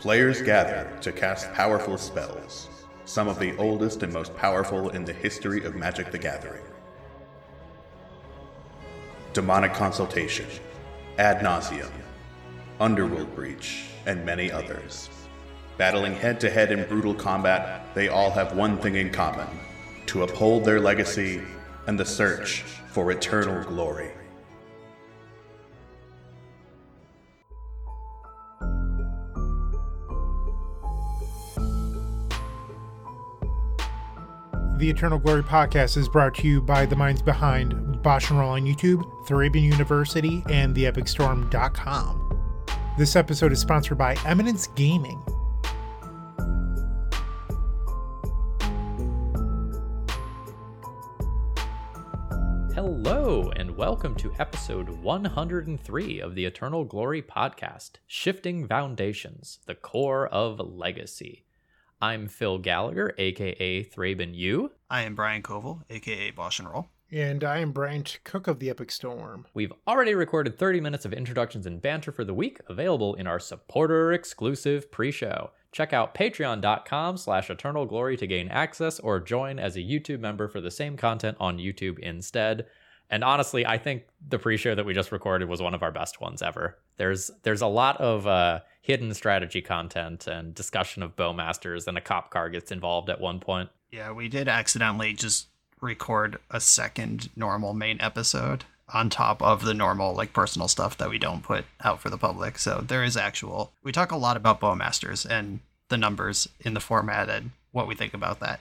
Players gather to cast powerful spells, some of the oldest and most powerful in the history of Magic the Gathering. Demonic Consultation, Ad Nauseam, Underworld Breach, and many others. Battling head to head in brutal combat, they all have one thing in common to uphold their legacy and the search for eternal glory. The Eternal Glory podcast is brought to you by the minds behind Bosch and Roll on YouTube, Thraben University, and TheEpicStorm.com. This episode is sponsored by Eminence Gaming. Hello, and welcome to episode 103 of the Eternal Glory podcast Shifting Foundations, the Core of Legacy. I'm Phil Gallagher, aka Thraben U. I am Brian Coval, aka Bosch and Roll. And I am Bryant Cook of the Epic Storm. We've already recorded 30 minutes of introductions and banter for the week, available in our supporter exclusive pre-show. Check out patreon.com slash eternal glory to gain access or join as a YouTube member for the same content on YouTube instead. And honestly, I think the pre-show that we just recorded was one of our best ones ever. There's there's a lot of uh, hidden strategy content and discussion of bowmasters, and a cop car gets involved at one point. Yeah, we did accidentally just record a second normal main episode on top of the normal like personal stuff that we don't put out for the public. So there is actual. We talk a lot about bowmasters and the numbers in the format and what we think about that.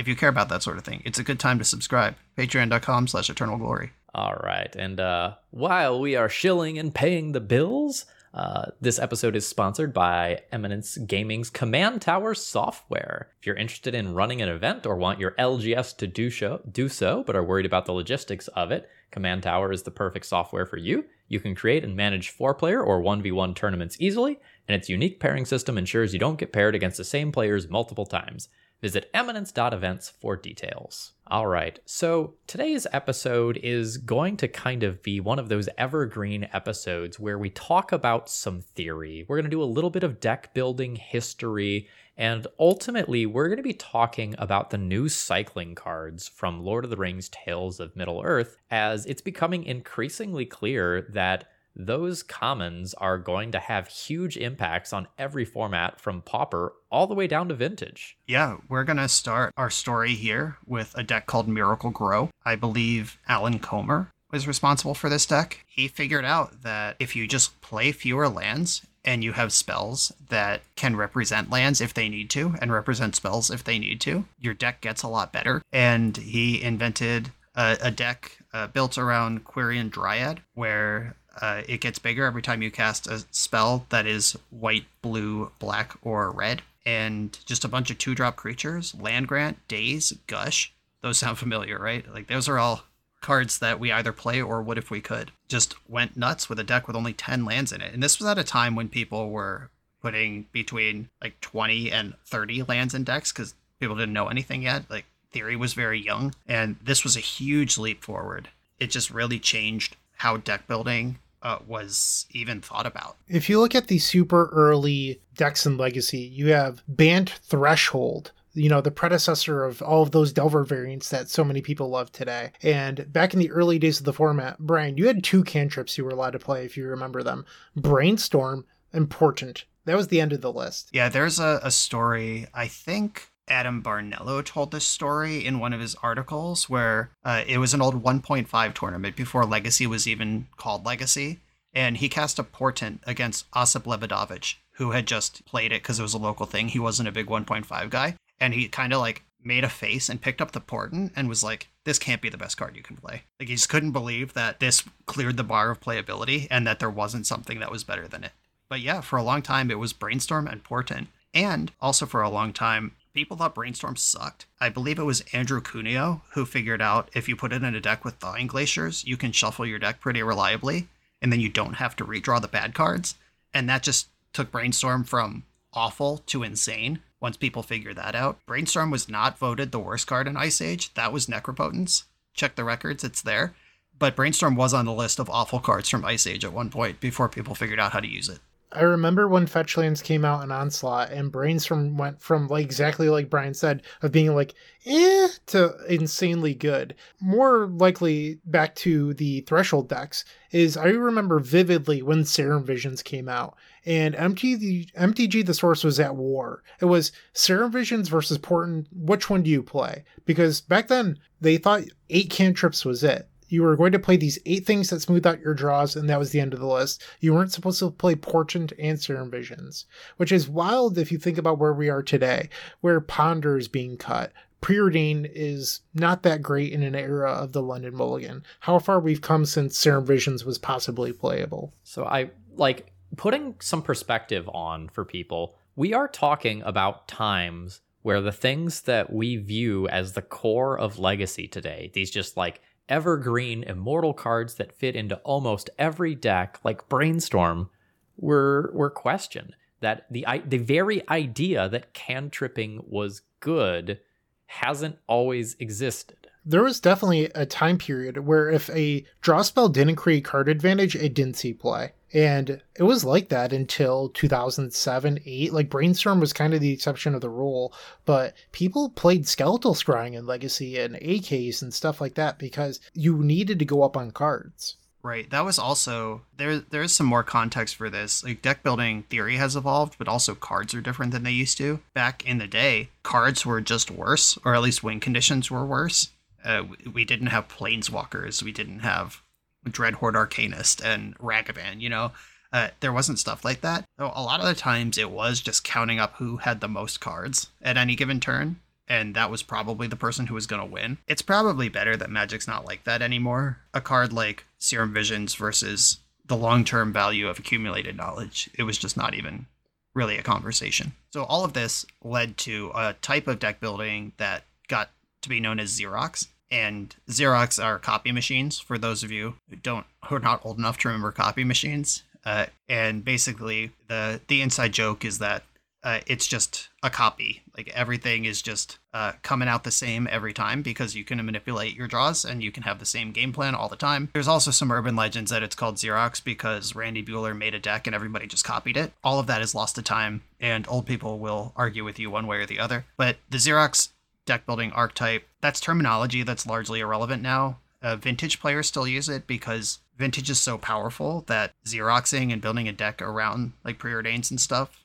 If you care about that sort of thing, it's a good time to subscribe. Patreon.com slash eternal glory. All right. And uh, while we are shilling and paying the bills, uh, this episode is sponsored by Eminence Gaming's Command Tower software. If you're interested in running an event or want your LGS to do, show, do so, but are worried about the logistics of it, Command Tower is the perfect software for you. You can create and manage four player or 1v1 tournaments easily, and its unique pairing system ensures you don't get paired against the same players multiple times. Visit eminence.events for details. All right, so today's episode is going to kind of be one of those evergreen episodes where we talk about some theory. We're going to do a little bit of deck building history, and ultimately, we're going to be talking about the new cycling cards from Lord of the Rings Tales of Middle Earth, as it's becoming increasingly clear that those commons are going to have huge impacts on every format from Pauper all the way down to Vintage. Yeah, we're going to start our story here with a deck called Miracle Grow. I believe Alan Comer was responsible for this deck. He figured out that if you just play fewer lands and you have spells that can represent lands if they need to and represent spells if they need to, your deck gets a lot better. And he invented a, a deck uh, built around Quirion Dryad, where uh, it gets bigger every time you cast a spell that is white, blue, black, or red. And just a bunch of two drop creatures Land Grant, Daze, Gush. Those sound familiar, right? Like, those are all cards that we either play or would if we could. Just went nuts with a deck with only 10 lands in it. And this was at a time when people were putting between like 20 and 30 lands in decks because people didn't know anything yet. Like, Theory was very young. And this was a huge leap forward. It just really changed how deck building uh, was even thought about. If you look at the super early decks in Legacy, you have Bant Threshold, you know, the predecessor of all of those Delver variants that so many people love today. And back in the early days of the format, Brian, you had two cantrips you were allowed to play if you remember them Brainstorm Portent That was the end of the list. Yeah, there's a, a story, I think Adam Barnello told this story in one of his articles where uh, it was an old 1.5 tournament before Legacy was even called Legacy. And he cast a portent against Osyp Lebedowicz, who had just played it because it was a local thing. He wasn't a big 1.5 guy. And he kind of like made a face and picked up the portent and was like, this can't be the best card you can play. Like he just couldn't believe that this cleared the bar of playability and that there wasn't something that was better than it. But yeah, for a long time it was Brainstorm and Portent. And also for a long time, people thought Brainstorm sucked. I believe it was Andrew Cuneo who figured out if you put it in a deck with Thawing Glaciers, you can shuffle your deck pretty reliably, and then you don't have to redraw the bad cards. And that just took Brainstorm from awful to insane once people figured that out. Brainstorm was not voted the worst card in Ice Age. That was Necropotence. Check the records, it's there. But Brainstorm was on the list of awful cards from Ice Age at one point before people figured out how to use it. I remember when Fetchlands came out in Onslaught and Brainstorm went from like exactly like Brian said, of being like eh to insanely good. More likely back to the threshold decks is I remember vividly when Serum Visions came out and MTG, MTG the source was at war. It was Serum Visions versus Portent. Which one do you play? Because back then they thought eight cantrips was it you were going to play these eight things that smooth out your draws, and that was the end of the list. You weren't supposed to play Portent and Serum Visions, which is wild if you think about where we are today, where Ponder is being cut. Preordain is not that great in an era of the London Mulligan. How far we've come since Serum Visions was possibly playable. So I like putting some perspective on for people. We are talking about times where the things that we view as the core of legacy today, these just like evergreen immortal cards that fit into almost every deck, like Brainstorm, were were questioned. That the the very idea that cantripping was good hasn't always existed. There was definitely a time period where if a draw spell didn't create card advantage, it didn't see play. And it was like that until 2007, 8. Like Brainstorm was kind of the exception of the rule, but people played Skeletal Scrying in Legacy and AKs and stuff like that because you needed to go up on cards. Right. That was also there there's some more context for this. Like deck building theory has evolved, but also cards are different than they used to. Back in the day, cards were just worse, or at least win conditions were worse. Uh, we didn't have planeswalkers, we didn't have Dreadhorde Arcanist and Ragavan, you know? Uh, there wasn't stuff like that. So a lot of the times it was just counting up who had the most cards at any given turn, and that was probably the person who was going to win. It's probably better that Magic's not like that anymore. A card like Serum Visions versus the long term value of accumulated knowledge, it was just not even really a conversation. So all of this led to a type of deck building that got to be known as Xerox and Xerox are copy machines for those of you who don't who are not old enough to remember copy machines. Uh, and basically, the the inside joke is that uh, it's just a copy. Like everything is just uh, coming out the same every time because you can manipulate your draws and you can have the same game plan all the time. There's also some urban legends that it's called Xerox because Randy Buehler made a deck and everybody just copied it. All of that is lost to time, and old people will argue with you one way or the other. But the Xerox deck building archetype. That's terminology that's largely irrelevant now. Uh, vintage players still use it because vintage is so powerful that xeroxing and building a deck around like preordains and stuff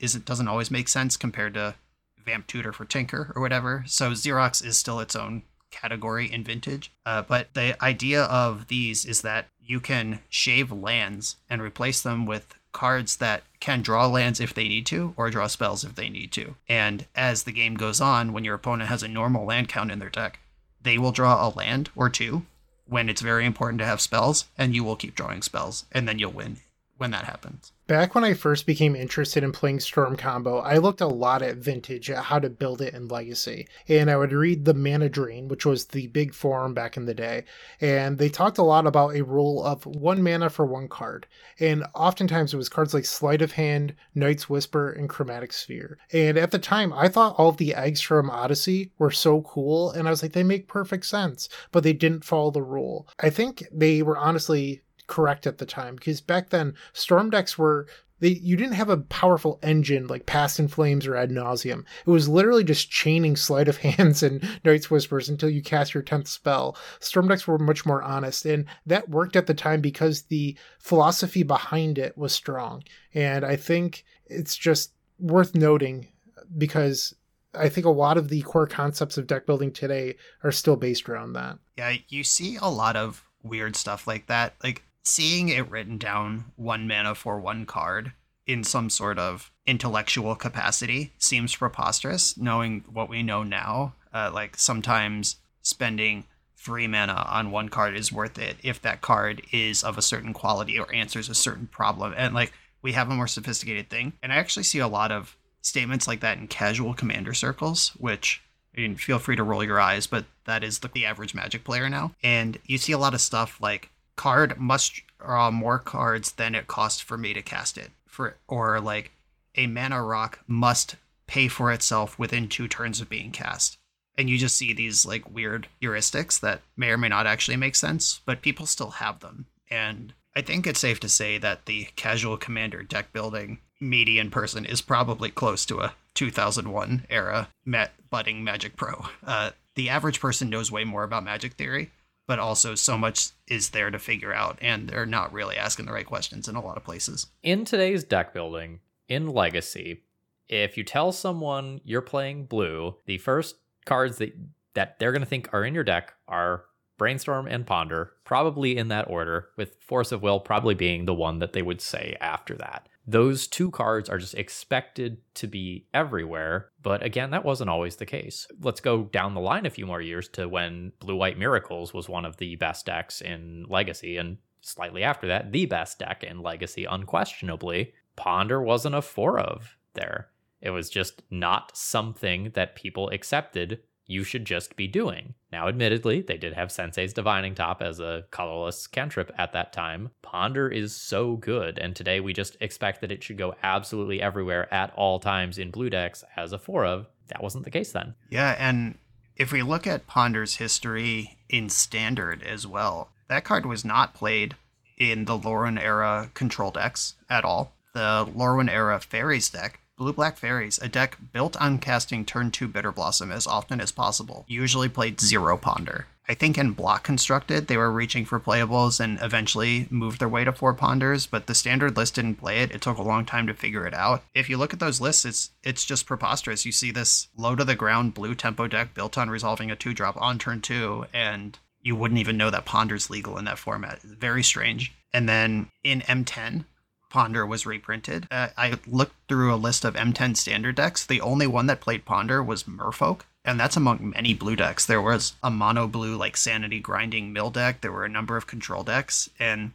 isn't doesn't always make sense compared to vamp tutor for tinker or whatever. So xerox is still its own category in vintage. Uh, but the idea of these is that you can shave lands and replace them with cards that can draw lands if they need to or draw spells if they need to. And as the game goes on, when your opponent has a normal land count in their deck, they will draw a land or two when it's very important to have spells, and you will keep drawing spells, and then you'll win when that happens. Back when I first became interested in playing Storm Combo, I looked a lot at Vintage, at how to build it in Legacy. And I would read the Mana Drain, which was the big forum back in the day. And they talked a lot about a rule of one mana for one card. And oftentimes it was cards like Sleight of Hand, Night's Whisper, and Chromatic Sphere. And at the time, I thought all of the eggs from Odyssey were so cool. And I was like, they make perfect sense. But they didn't follow the rule. I think they were honestly correct at the time because back then storm decks were they you didn't have a powerful engine like Past in Flames or Ad nauseam It was literally just chaining sleight of hands and Night's Whispers until you cast your tenth spell. Storm decks were much more honest, and that worked at the time because the philosophy behind it was strong. And I think it's just worth noting because I think a lot of the core concepts of deck building today are still based around that. Yeah, you see a lot of weird stuff like that. Like seeing it written down one mana for one card in some sort of intellectual capacity seems preposterous knowing what we know now. Uh, like sometimes spending three mana on one card is worth it if that card is of a certain quality or answers a certain problem. And like we have a more sophisticated thing. And i actually see a lot of statements like that in casual commander circles which I mean, feel free to roll your eyes, but that is the, the average Magic player now. And you see a lot of stuff like card must draw more cards than it costs for me to cast it. For or like a mana rock must pay for itself within two turns of being cast. And you just see these like weird heuristics that may or may not actually make sense, but people still have them. And I think it's safe to say that the casual commander deck building median person is probably close to a 2001 era met budding Magic Pro. Uh, the average person knows way more about Magic theory, but also so much is there to figure out, and they're not really asking the right questions in a lot of places. In today's deck building, in Legacy, if you tell someone you're playing blue, the first cards that that they're going to think are in your deck are Brainstorm and Ponder, probably in that order, with Force of Will probably being the one that they would say after that. Those two cards are just expected to be everywhere, but again, that wasn't always the case. Let's go down the line a few more years to when Blue White Miracles was one of the best decks in Legacy, and slightly after that, the best deck in Legacy, unquestionably. Ponder wasn't a four of there. It was just not something that people accepted you should just be doing. Now, admittedly, they did have Sensei's Divining Top as a colorless cantrip at that time. Ponder is so good, and today we just expect that it should go absolutely everywhere at all times in blue decks as a four of. That wasn't the case then. Yeah, and if we look at Ponder's history in Standard as well, that card was not played in the Lorwyn era control decks at all. The Lorwyn era Fairies deck Blue Black Fairies, a deck built on casting turn 2 Bitter Blossom as often as possible, usually played zero Ponder. I think in Block Constructed, they were reaching for playables and eventually moved their way to four Ponders, but the standard list didn't play it. It took a long time to figure it out. If you look at those lists, it's it's just preposterous. You see this low to the ground blue tempo deck built on resolving a two drop on turn two, and you wouldn't even know that Ponder's legal in that format. Very strange. And then in M10, Ponder was reprinted. Uh, I looked through a list of M10 standard decks. The only one that played Ponder was Merfolk, and that's among many blue decks. There was a mono blue, like Sanity Grinding Mill deck. There were a number of control decks, and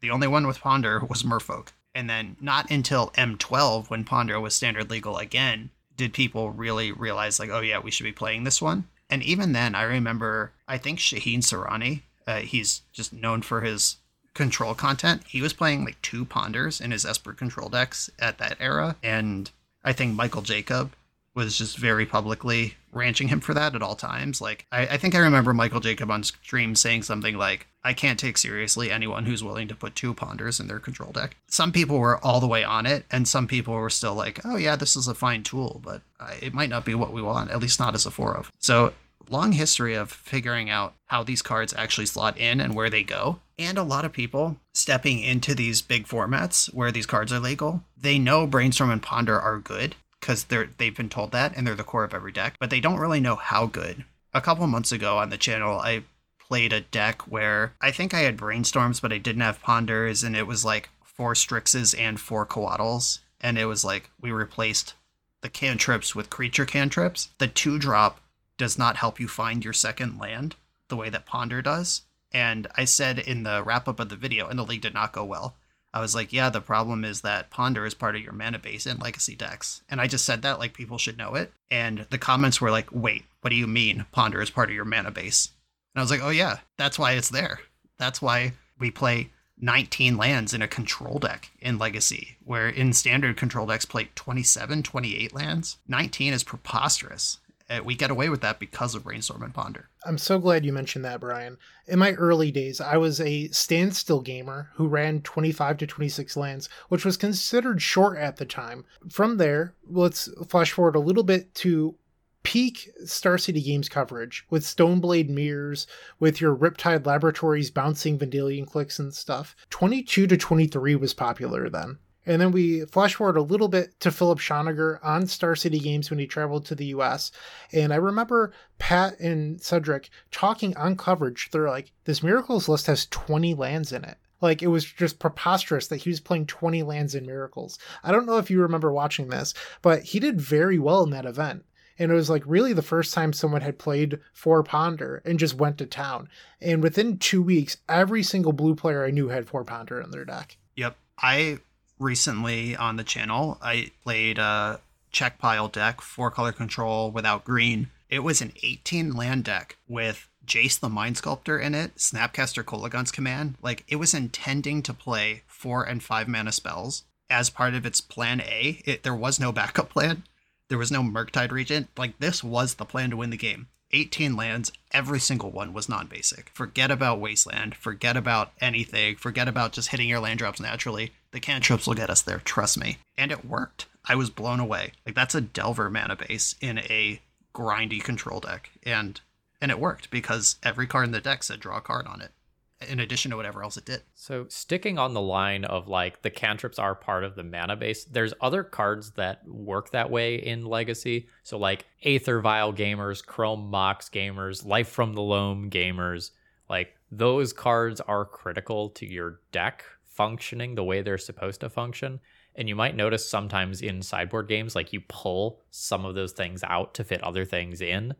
the only one with Ponder was Merfolk. And then not until M12, when Ponder was standard legal again, did people really realize, like, oh yeah, we should be playing this one. And even then, I remember, I think Shaheen Soorani, uh, he's just known for his control content. He was playing like two ponders in his Esper control decks at that era. And I think Michael Jacob was just very publicly ranching him for that at all times. Like, I, I, think I remember Michael Jacob on stream saying something like, I can't take seriously anyone who's willing to put two ponders in their control deck. Some people were all the way on it, and some people were still like, oh, yeah, this is a fine tool, but it might not be what we want, at least not as a four of. So long history of figuring out how these cards actually slot in and where they go. And a lot of people stepping into these big formats where these cards are legal, they know Brainstorm and Ponder are good because they're they've been told that and they're the core of every deck, but they don't really know how good. A couple months ago on the channel, I played a deck where I think I had brainstorms, but I didn't have ponders, and it was like four Strixes and four Coatls. And it was like we replaced the cantrips with creature cantrips. The two drop does not help you find your second land the way that Ponder does. And I said in the wrap up of the video, and the league did not go well. I was like, yeah, the problem is that Ponder is part of your mana base in Legacy decks. And I just said that like people should know it. And the comments were like, wait, what do you mean Ponder is part of your mana base? And I was like, oh, yeah, that's why it's there. That's why we play 19 lands in a control deck in Legacy, where in standard control decks play 27, 28 lands. 19 is preposterous. Uh, we get away with that because of brainstorm and ponder i'm so glad you mentioned that brian in my early days i was a standstill gamer who ran 25 to 26 lands which was considered short at the time from there let's flash forward a little bit to peak Star City Games coverage with Stoneblade mirrors, with your Riptide Laboratories bouncing Vendilion Cliques and stuff. 22 to 23 was popular then. And then we flash forward a little bit to Philipp Schönegger on Star City Games when he traveled to the US. And I remember Pat and Cedric talking on coverage. They're like, this Miracles list has 20 lands in it. Like, it was just preposterous that he was playing 20 lands in Miracles. I don't know if you remember watching this, but he did very well in that event. And it was like really the first time someone had played four Ponder and just went to town. And within two weeks, every single blue player I knew had four Ponder in their deck. Yep. I recently on the channel. I played a Czech pile deck, four color control without green. It was an 18 land deck with Jace the Mind Sculptor in it, Snapcaster Kolaghan's command. Like it was intending to play four and five mana spells as part of its plan A. It, there was no backup plan. There was no Murktide Regent. Like this was the plan to win the game. 18 lands, every single one was non basic. Forget about Wasteland, forget about anything, forget about just hitting your land drops naturally. The cantrips will get us there, trust me. And it worked. I was blown away. Like that's a Delver mana base in a grindy control deck. And and it worked because every card in the deck said draw a card on it in addition to whatever else it did. So, sticking on the line of like the cantrips are part of the mana base, there's other cards that work that way in Legacy. So, like Aether Vial gamers, Chrome Mox gamers, Life from the Loam gamers, like those cards are critical to your deck functioning the way they're supposed to function. And you might notice sometimes in sideboard games, like you pull some of those things out to fit other things in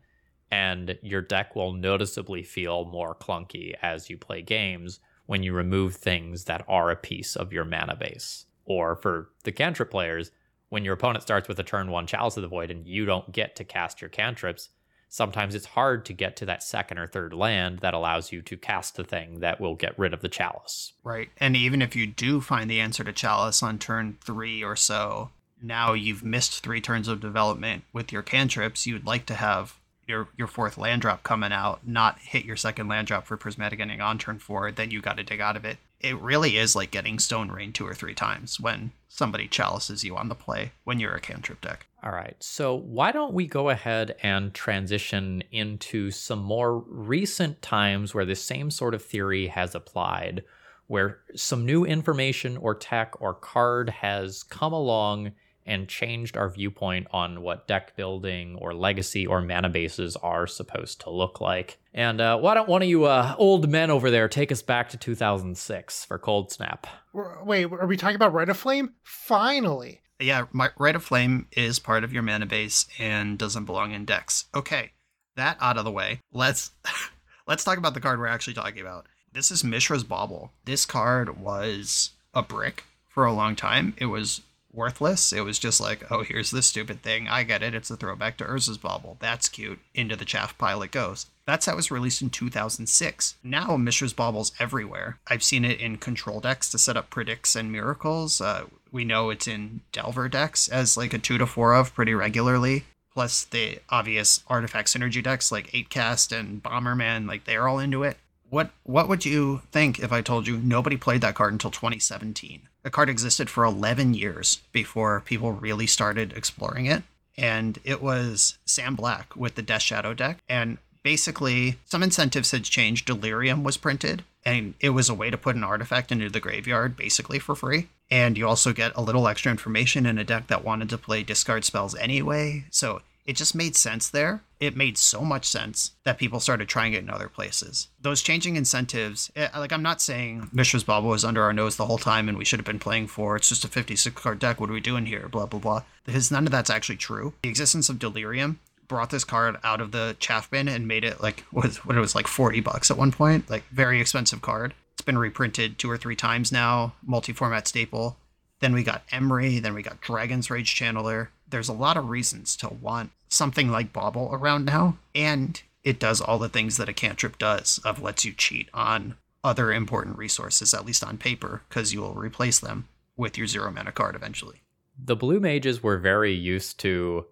and your deck will noticeably feel more clunky as you play games when you remove things that are a piece of your mana base. Or for the cantrip players, when your opponent starts with a turn one Chalice of the Void and you don't get to cast your cantrips, sometimes it's hard to get to that second or third land that allows you to cast the thing that will get rid of the Chalice. Right. And even if you do find the answer to Chalice on turn three or so, now you've missed three turns of development with your cantrips. You would like to have your your fourth land drop coming out, not hit your second land drop for prismatic ending on turn four, then you got to dig out of it. It really is like getting stone rain two or three times when somebody chalices you on the play when you're a cantrip deck. All right, so why don't we go ahead and transition into some more recent times where the same sort of theory has applied, where some new information or tech or card has come along and changed our viewpoint on what deck building or legacy or mana bases are supposed to look like. And uh, why don't one of you uh, old men over there take us back to 2006 for Coldsnap? Wait, are we talking about Rite of Flame? Finally. Yeah, my Rite of Flame is part of your mana base and doesn't belong in decks. Okay, that out of the way. Let's let's talk about the card we're actually talking about. This is Mishra's Bauble. This card was a brick for a long time. It was worthless. It was just like, oh, here's this stupid thing. I get it. It's a throwback to Urza's Bauble. That's cute. Into the chaff pile it goes. That's how it was released in 2006. Now Mishra's Bauble's everywhere. I've seen it in control decks to set up predicts and miracles. Uh, we know it's in Delver decks as like a two to four of pretty regularly. Plus the obvious artifact synergy decks like 8cast and Bomberman, like they're all into it. What what would you think if I told you nobody played that card until 2017? The card existed for 11 years before people really started exploring it. And it was Sam Black with the Death Shadow deck. And basically, some incentives had changed. Delirium was printed, and it was a way to put an artifact into the graveyard basically for free. And you also get a little extra information in a deck that wanted to play discard spells anyway. So it just made sense there. It made so much sense that people started trying it in other places. Those changing incentives, eh, like I'm not saying Mishra's Bauble was under our nose the whole time and we should have been playing for it's just a 56 card deck. What are we doing here? Blah, blah, blah. Because none of that's actually true. The existence of Delirium brought this card out of the chaff bin and made it like was what it was like 40 bucks at one point, like very expensive card. It's been reprinted two or three times now, multi-format staple. Then we got Emry, then we got Dragon's Rage Channeler. There's a lot of reasons to want something like Bauble around now, and it does all the things that a cantrip does of lets you cheat on other important resources, at least on paper, because you will replace them with your zero mana card eventually. The blue mages were very used to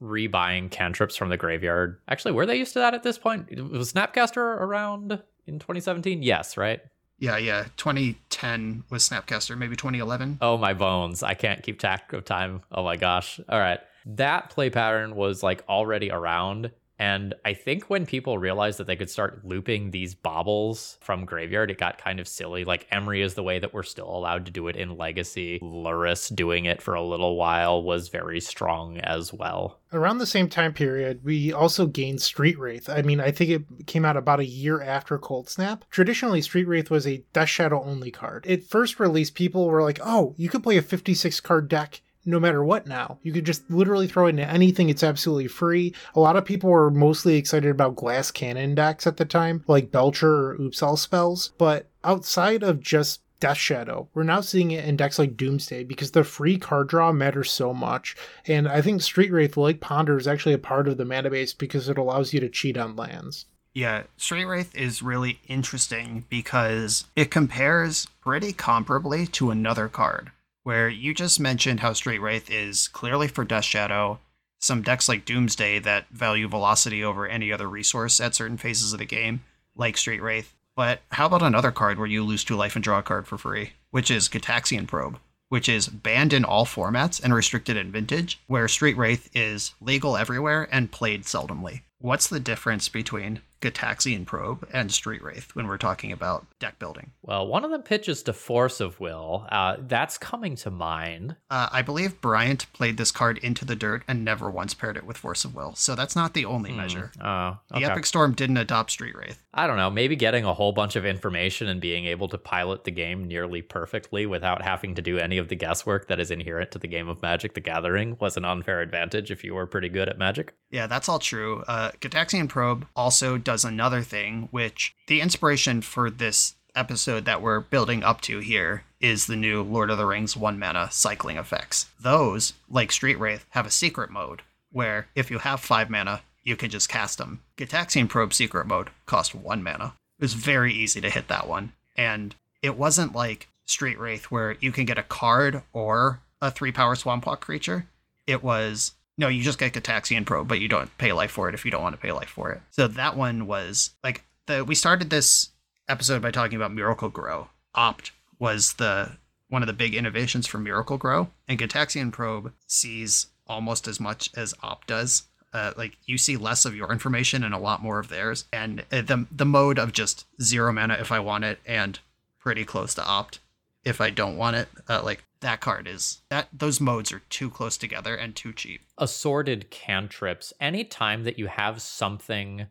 rebuying cantrips from the graveyard. Actually, were they used to that at this point? Was Snapcaster around in 2017? Yes, right? Yeah, yeah. 2010 was Snapcaster, maybe 2011. Oh, my bones. I can't keep track of time. Oh my gosh. All right. That play pattern was like already around. And I think when people realized that they could start looping these baubles from graveyard, it got kind of silly. Like Emry is the way that we're still allowed to do it in Legacy. Lurrus doing it for a little while was very strong as well. Around the same time period, we also gained Street Wraith. I mean, I think it came out about a year after Coldsnap. Traditionally, Street Wraith was a Death Shadow only card. It first released, people were like, oh, you could play a 56 card deck no matter what now. You could just literally throw it into anything, it's absolutely free. A lot of people were mostly excited about glass cannon decks at the time, like Belcher or Oops All spells, but outside of just Death Shadow. We're now seeing it in decks like Doomsday because the free card draw matters so much. And I think Street Wraith, like Ponder, is actually a part of the mana base because it allows you to cheat on lands. Yeah, Street Wraith is really interesting because it compares pretty comparably to another card where you just mentioned how Street Wraith is clearly for Death Shadow. some decks like Doomsday that value velocity over any other resource at certain phases of the game, like Street Wraith. But how about another card where you lose two life and draw a card for free, which is Gitaxian Probe, which is banned in all formats and restricted in Vintage, where Street Wraith is legal everywhere and played seldomly. What's the difference between Gitaxian Probe and Street Wraith when we're talking about deck building? Well, one of them pitches to Force of Will. Uh, that's coming to mind. Uh, I believe Bryant played this card into the dirt and never once paired it with Force of Will, so that's not the only measure. Oh, The. Epic Storm didn't adopt Street Wraith. I don't know. Maybe getting a whole bunch of information and being able to pilot the game nearly perfectly without having to do any of the guesswork that is inherent to the game of Magic the Gathering was an unfair advantage if you were pretty good at Magic. Yeah, that's all true. Uh, Gitaxian Probe also does another thing, which the inspiration for this episode that we're building up to here is the new Lord of the Rings one mana cycling effects. Those, like Street Wraith, have a secret mode where if you have five mana, you can just cast them. Gitaxian Probe secret mode cost one mana. It was very easy to hit that one. And it wasn't like Street Wraith where you can get a card or a three power Swamp Walk creature. It was no, you just get Gitaxian Probe, but you don't pay life for it if you don't want to pay life for it. So that one was like the we started this episode by talking about Miracle Grow. Opt was the one of the big innovations for Miracle Grow, and Gitaxian Probe sees almost as much as Opt does. Uh, like you see less of your information and a lot more of theirs, and uh, the the mode of just zero mana if I want it, and pretty close to Opt if I don't want it. Uh, like that card is that those modes are too close together and too cheap. Assorted cantrips, anytime that you have something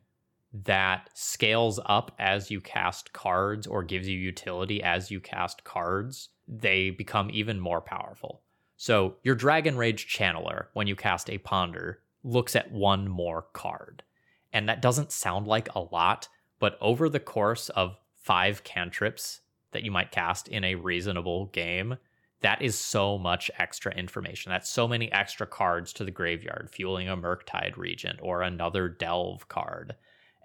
that scales up as you cast cards or gives you utility as you cast cards, they become even more powerful. So, your Dragon Rage Channeler, when you cast a Ponder, looks at one more card. And that doesn't sound like a lot, but over the course of five cantrips that you might cast in a reasonable game, that is so much extra information. That's so many extra cards to the graveyard, fueling a Murktide Regent or another Delve card.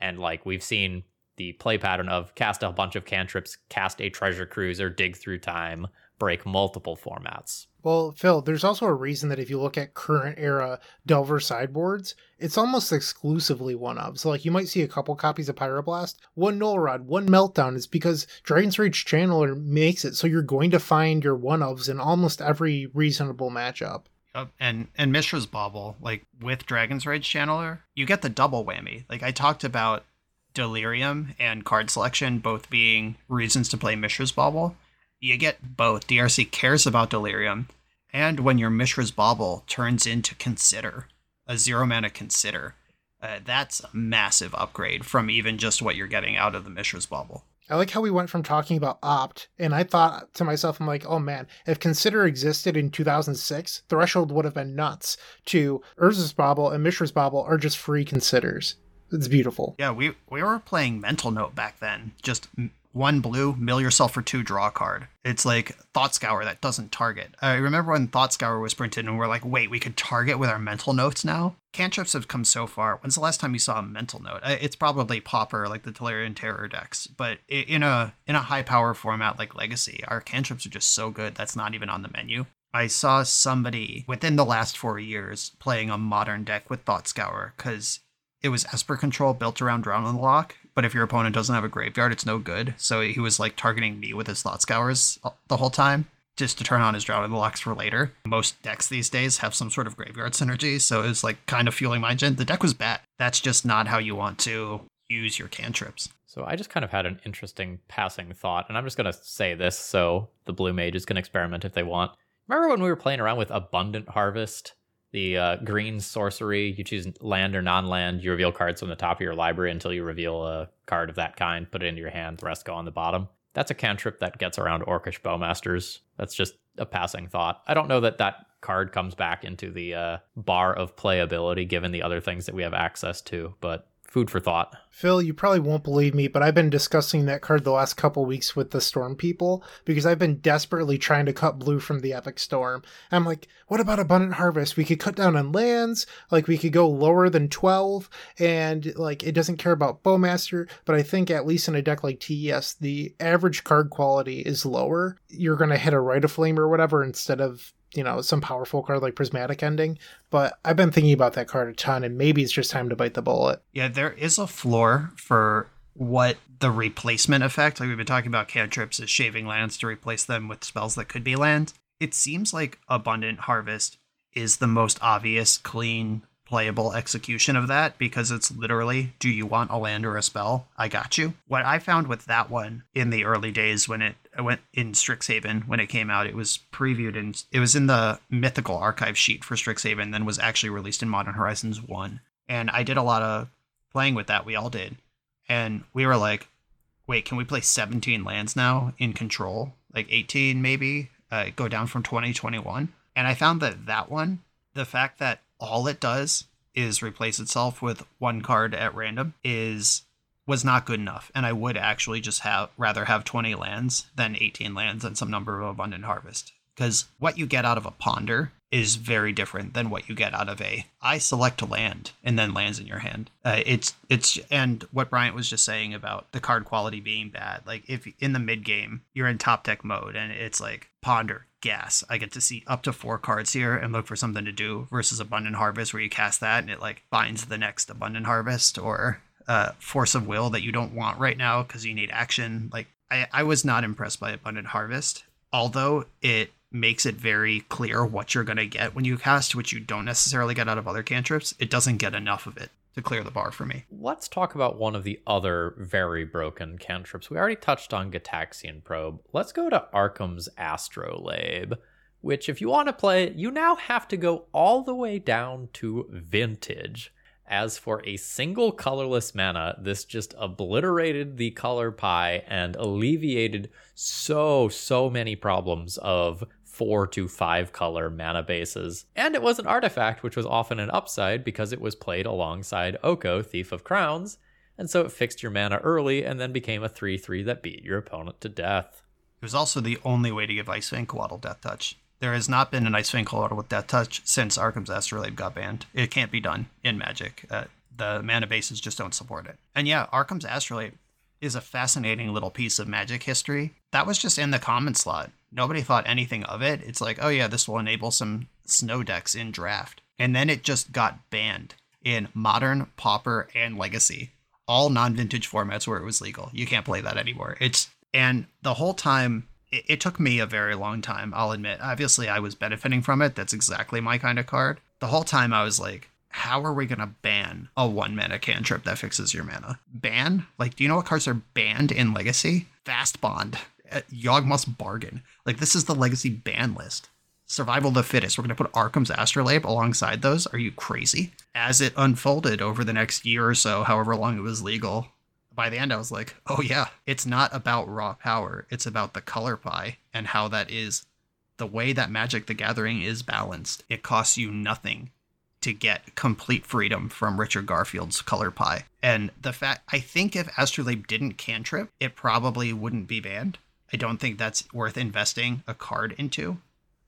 And like we've seen the play pattern of cast a bunch of cantrips, cast a treasure cruiser, dig through time, break multiple formats. Well, Phil, there's also a reason that if you look at current era Delver sideboards, it's almost exclusively one of. So, like, you might see a couple copies of Pyroblast, one Null Rod, one Meltdown. It's because Dragon's Rage Channeler makes it so you're going to find your one ofs in almost every reasonable matchup. Yep. And and Mishra's Bauble, like with Dragon's Rage Channeler, you get the double whammy. Like I talked about Delirium and card selection both being reasons to play Mishra's Bauble. You get both. DRC cares about Delirium, and when your Mishra's Bauble turns into Consider, a zero mana Consider, uh, that's a massive upgrade from even just what you're getting out of the Mishra's Bauble. I like how we went from talking about opt, and I thought to myself, I'm like, oh man, if Consider existed in 2006, Threshold would have been nuts. To Urza's Bauble and Mishra's Bauble are just free Considers. It's beautiful. Yeah, we we were playing Mental Note back then. Just one blue, mill yourself for two, draw a card. It's like Thought Scour that doesn't target. I remember when Thought Scour was printed and we're like, wait, we could target with our mental notes now? Cantrips have come so far. When's the last time you saw a mental note? It's probably Pauper, like the Tolarian Terror decks. But in a in a high power format like Legacy, our cantrips are just so good that's not even on the menu. I saw somebody within the last four years playing a modern deck with Thought Scour because it was Esper control built around Drown in the Loch, but if your opponent doesn't have a graveyard, it's no good. So he was like targeting me with his Thought Scours the whole time, just to turn on his Drown in the Lochs for later. Most decks these days have some sort of graveyard synergy, so it was like kind of fueling my gen. The deck was bad. That's just not how you want to use your cantrips. So I just kind of had an interesting passing thought, and I'm just going to say this so the Blue Mages can experiment if they want. Remember when we were playing around with Abundant Harvest? The uh, green sorcery, you choose land or non land, you reveal cards from the top of your library until you reveal a card of that kind, put it into your hand, the rest go on the bottom. That's a cantrip that gets around Orcish Bowmasters. That's just a passing thought. I don't know that that card comes back into the uh, bar of playability given the other things that we have access to, but food for thought. Phil, you probably won't believe me, but I've been discussing that card the last couple weeks with the Storm people because I've been desperately trying to cut blue from the Epic Storm. I'm like, what about Abundant Harvest? We could cut down on lands, like we could go lower than 12, and like it doesn't care about Bowmaster, but I think at least in a deck like TES, the average card quality is lower. You're going to hit a Rite of Flame or whatever instead of you know, some powerful card like Prismatic Ending. But I've been thinking about that card a ton, and maybe it's just time to bite the bullet. Yeah, there is a floor for what the replacement effect, like we've been talking about cantrips as shaving lands to replace them with spells that could be land. It seems like Abundant Harvest is the most obvious, clean, playable execution of that because it's literally do you want a land or a spell? I got you. What I found with that one in the early days when it went in Strixhaven when it came out, it was previewed and it was in the Mystical Archive sheet for Strixhaven, then was actually released in Modern Horizons 1. And I did a lot of playing with that. We all did. And we were like, wait, can we play 17 lands now in control? Like 18 maybe? Uh, go down from 2021. And I found that that one, the fact that all it does is replace itself with one card at random is was not good enough and i would actually just have rather have 20 lands than 18 lands and some number of abundant harvest because what you get out of a ponder is very different than what you get out of a I select land and then lands in your hand. Uh, it's it's and what Bryant was just saying about the card quality being bad. Like if in the mid game you're in top deck mode and it's like ponder gas. I get to see up to four cards here and look for something to do versus abundant harvest where you cast that and it like binds the next abundant harvest or uh, force of will that you don't want right now because you need action. Like I, I was not impressed by abundant harvest, although it makes it very clear what you're going to get when you cast, which you don't necessarily get out of other cantrips. It doesn't get enough of it to clear the bar for me. Let's talk about one of the other very broken cantrips. We already touched on Gitaxian Probe. Let's go to Arcum's Astrolabe, which, if you want to play, you now have to go all the way down to Vintage. As for a single colorless mana, this just obliterated the color pie and alleviated so, so many problems of four to five color mana bases. And it was an artifact, which was often an upside because it was played alongside Oko, Thief of Crowns, and so it fixed your mana early and then became a 3 3 that beat your opponent to death. It was also the only way to give Ice-Fang Coatl Death Touch. There has not been an Ice-Fang Coatl with Death Touch since Arcum's Astrolabe got banned. It can't be done in Magic. Uh, the mana bases just don't support it. And yeah, Arcum's Astrolabe is a fascinating little piece of Magic history. That was just in the common slot nobody thought anything of it. It's like, oh yeah, this will enable some snow decks in draft. And then it just got banned in modern, pauper, and legacy. All non-vintage formats where it was legal. You can't play that anymore. It's and the whole time it, it took me a very long time, I'll admit. Obviously I was benefiting from it. That's exactly my kind of card. The whole time I was like, how are we gonna ban a one mana cantrip that fixes your mana? Ban? Like, do you know what cards are banned in Legacy? Fastbond. Uh, Yawgmoth's Bargain. Like this is the legacy ban list. Survival of the fittest. We're going to put Arcum's Astrolabe alongside those. Are you crazy? As it unfolded over the next year or so, however long it was legal, by the end I was like, oh yeah, it's not about raw power. It's about the color pie and how that is the way that Magic the Gathering is balanced. It costs you nothing to get complete freedom from Richard Garfield's color pie. And the fact, I think if Astrolabe didn't cantrip, it probably wouldn't be banned I don't think that's worth investing a card into.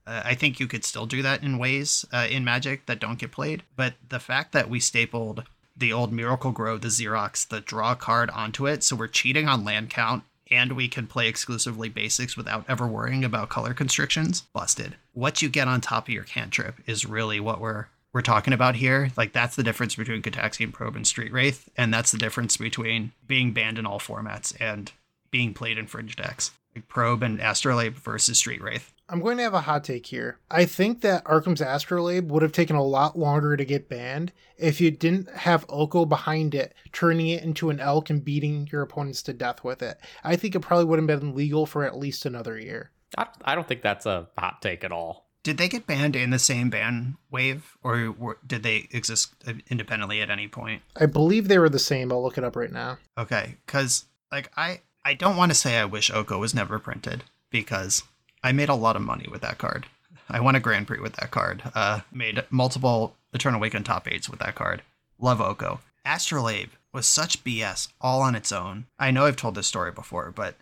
Uh, I think you could still do that in ways uh, in Magic that don't get played. But the fact that we stapled the old Miracle Grow, the Xerox, the draw card onto it, so we're cheating on land count and we can play exclusively basics without ever worrying about color constrictions, busted. What you get on top of your cantrip is really what we're we're talking about here. Like that's the difference between Gitaxian Probe and Street Wraith, and that's the difference between being banned in all formats and being played in fringe decks like Probe and Astrolabe versus Street Wraith. I'm going to have a hot take here. I think that Arcum's Astrolabe would have taken a lot longer to get banned if you didn't have Oko behind it, turning it into an elk and beating your opponents to death with it. I think it probably would have been legal for at least another year. I, don't think that's a hot take at all. Did they get banned in the same ban wave, or were, did they exist independently at any point? I believe they were the same. I'll look it up right now. Okay, because like I I don't want to say I wish Oko was never printed because I made a lot of money with that card. I won a Grand Prix with that card. Uh, made multiple Eternal Weekend top eights with that card. Love Oko. Astrolabe was such BS all on its own. I know I've told this story before, but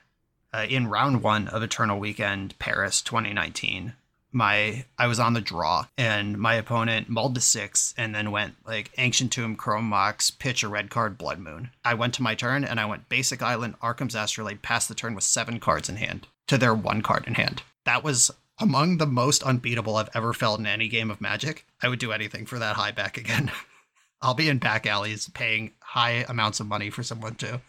uh, in round one of Eternal Weekend Paris 2019, my I was on the draw and my opponent mulled to six and then went like Ancient Tomb, Chrome Mox, pitch a red card, Blood Moon. I went to my turn and I went Basic Island, Arcum's Astrolabe, passed the turn with seven cards in hand to their one card in hand. That was among the most unbeatable I've ever felt in any game of Magic. I would do anything for that high back again. I'll be in back alleys paying high amounts of money for someone to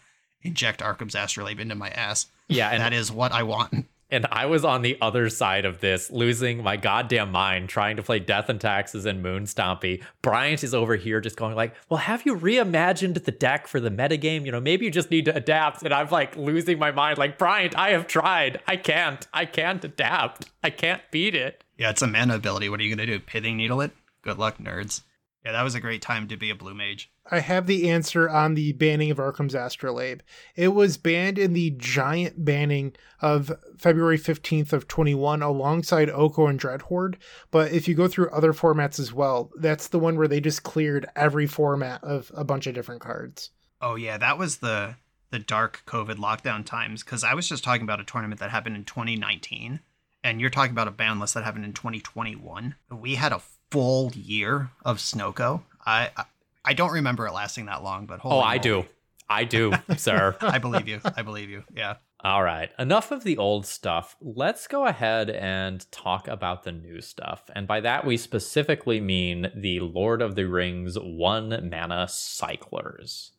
inject Arcum's Astrolabe into my ass. Yeah, and that is what I want. And I was on the other side of this, losing my goddamn mind trying to play Death and Taxes and Moon Stompy. Bryant is over here just going like, "Well, have you reimagined the deck for the metagame? You know, maybe you just need to adapt." And I'm like losing my mind like, "Bryant, I have tried. I can't. I can't adapt. I can't beat it." Yeah, it's a mana ability. What are you to do? Pithing Needle it? Good luck, nerds. Yeah, that was a great time to be a blue mage. I have the answer on the banning of Arcum's Astrolabe. It was banned in the giant banning of February 15th of 21 alongside Oko and Dreadhorde. But if you go through other formats as well, that's the one where they just cleared every format of a bunch of different cards. Oh yeah, that was the the dark COVID lockdown times because I was just talking about a tournament that happened in 2019 and you're talking about a ban list that happened in 2021. We had a full year of Snoko. I, I I don't remember it lasting that long, but hold on. oh, I do, I do, sir. I believe you. I believe you. Yeah. All right. Enough of the old stuff. Let's go ahead and talk about the new stuff. And by that, we specifically mean the Lord of the Rings one mana cyclers.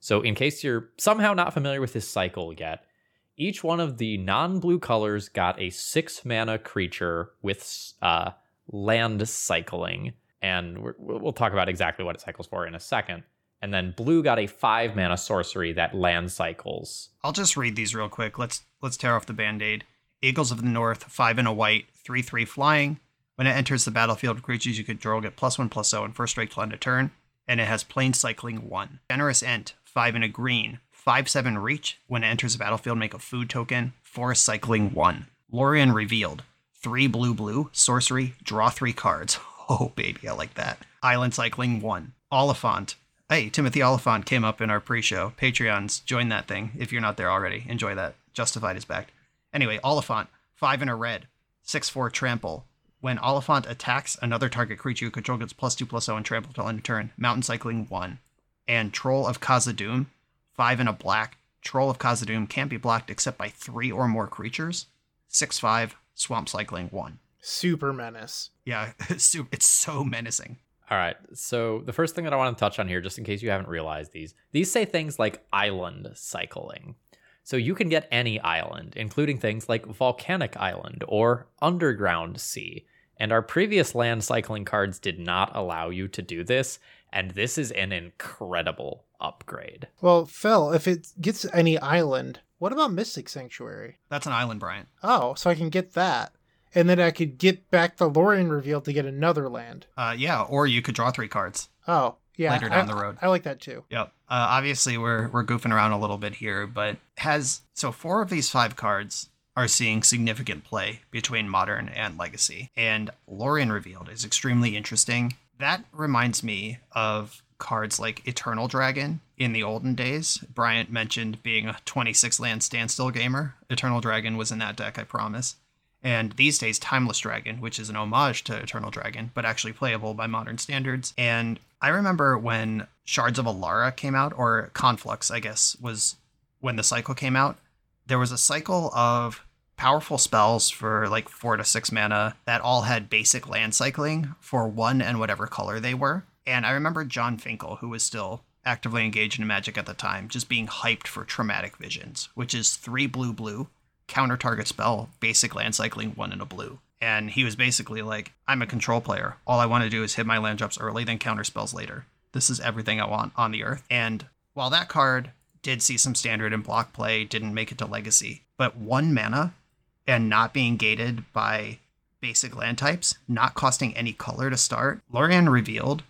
So, in case you're somehow not familiar with this cycle yet, each one of the non blue colors got a six mana creature with uh, land cycling. And we'll talk about exactly what it cycles for in a second. And then blue got a five mana sorcery that land cycles. I'll just read these real quick. Let's let's tear off the band-aid. Eagles of the North, five and a white, three three flying. When it enters the battlefield, creatures you control get plus one plus zero and first strike to end a turn, and it has plane cycling one. Generous Ent, five and a green, five seven reach. When it enters the battlefield, make a food token. Forest cycling one. Lorien revealed, three blue blue, sorcery, draw three cards. Oh, baby, I like that. Island Cycling 1. Oliphant. Hey, Timothy Olyphant came up in our pre show. Patreons, join that thing if you're not there already. Enjoy that. Justified is back. Anyway, Oliphant. 5 in a red. 6 4 trample. When Oliphant attacks another target creature you control gets plus 2 plus 0 and trample till end of turn. Mountain Cycling 1. And Troll of Khazad-dûm. 5 in a black. Troll of Khazad-dûm can't be blocked except by 3 or more creatures. 6 5 Swamp Cycling 1. Super menace. Yeah, it's so menacing. All right. So the first thing that I want to touch on here, just in case you haven't realized these, these say things like island cycling. So you can get any island, including things like volcanic island or underground sea. And our previous land cycling cards did not allow you to do this, and this is an incredible upgrade. Well, Phil, if it gets any island, what about Mystic Sanctuary? That's an island, Brian. Oh, so I can get that and then I could get back the Lorien reveal to get another land. Uh, yeah, or you could draw three cards. Oh, yeah, later down I, the road. I like that too. Yep. Uh, obviously, we're we're goofing around a little bit here, but has so four of these five cards are seeing significant play between modern and legacy, and Lorien revealed is extremely interesting. That reminds me of cards like Eternal Dragon in the olden days. Bryant mentioned being a 26 land standstill gamer. Eternal Dragon was in that deck, I promise and these days Timeless Dragon, which is an homage to Eternal Dragon, but actually playable by modern standards. And I remember when Shards of Alara came out, or Conflux, I guess, was when the cycle came out. There was a cycle of powerful spells for like four to six mana that all had basic land cycling for one and whatever color they were. And I remember Jon Finkel, who was still actively engaged in Magic at the time, just being hyped for Traumatic Visions, which is three blue blue counter target spell, basic land cycling, one in a blue. And he was basically like, I'm a control player. All I want to do is hit my land drops early, then counter spells later. This is everything I want on the earth. And while that card did see some standard and block play, didn't make it to legacy, but one mana and not being gated by basic land types, not costing any color to start, Lorien Revealed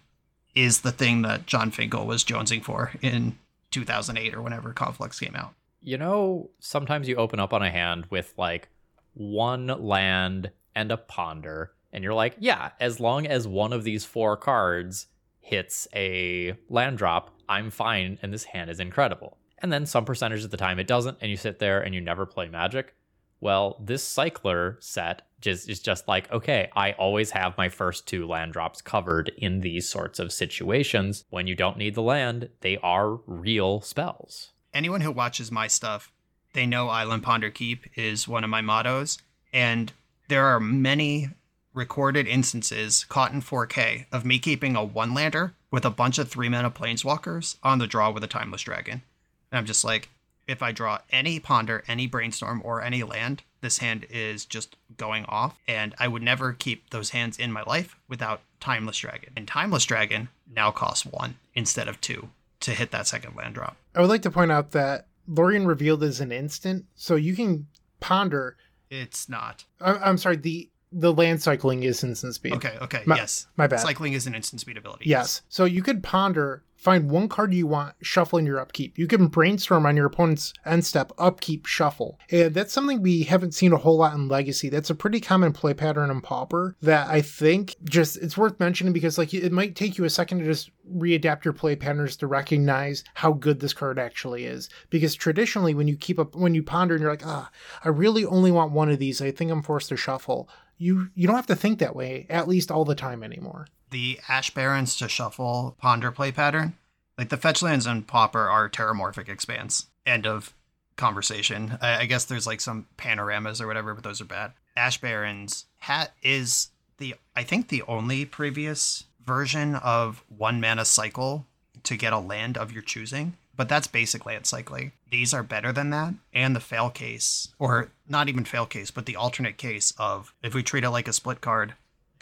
is the thing that Jon Finkel was jonesing for in 2008 or whenever Conflux came out you know, sometimes you open up on a hand with like one land and a ponder, and you're like, yeah, as long as one of these four cards hits a land drop, I'm fine, and this hand is incredible. And then some percentage of the time it doesn't, and you sit there and you never play magic. Well, this cycler set just is just like, okay, I always have my first two land drops covered in these sorts of situations. When you don't need the land, they are real spells anyone who watches my stuff, they know Island Ponder Keep is one of my mottos. And There are many recorded instances caught in 4K of me keeping a one lander with a bunch of three mana planeswalkers on the draw with a timeless dragon. And I'm just like, if I draw any ponder, any brainstorm, or any land, this hand is just going off. And I would never keep those hands in my life without Timeless Dragon. And Timeless Dragon now costs one instead of two to hit that second land drop. I would like to point out that Lorien revealed is an instant, so you can ponder. It's not. I- I'm sorry, the the land cycling is instant speed. Okay, okay, My- yes. my bad. Cycling is an instant speed ability. Yes. So you could ponder, find one card you want, shuffle in your upkeep. You can brainstorm on your opponent's end step, upkeep, shuffle. And that's something we haven't seen a whole lot in Legacy. That's a pretty common play pattern in Pauper that I think just it's worth mentioning because like it might take you a second to just readapt your play patterns to recognize how good this card actually is. Because traditionally when you keep up when you ponder and you're like, ah, I really only want one of these, I think I'm forced to shuffle. You you don't have to think that way, at least all the time anymore. The Ash Barrens to shuffle ponder play pattern. Like the fetch lands and Pauper are terramorphic expanse. End of conversation. I, I guess there's like some panoramas or whatever, but those are bad. Ash Barrens hat is the I think the only previous version of one mana cycle to get a land of your choosing. But that's basic land cycling. These are better than that. And the fail case, or not even fail case, but the alternate case of if we treat it like a split card,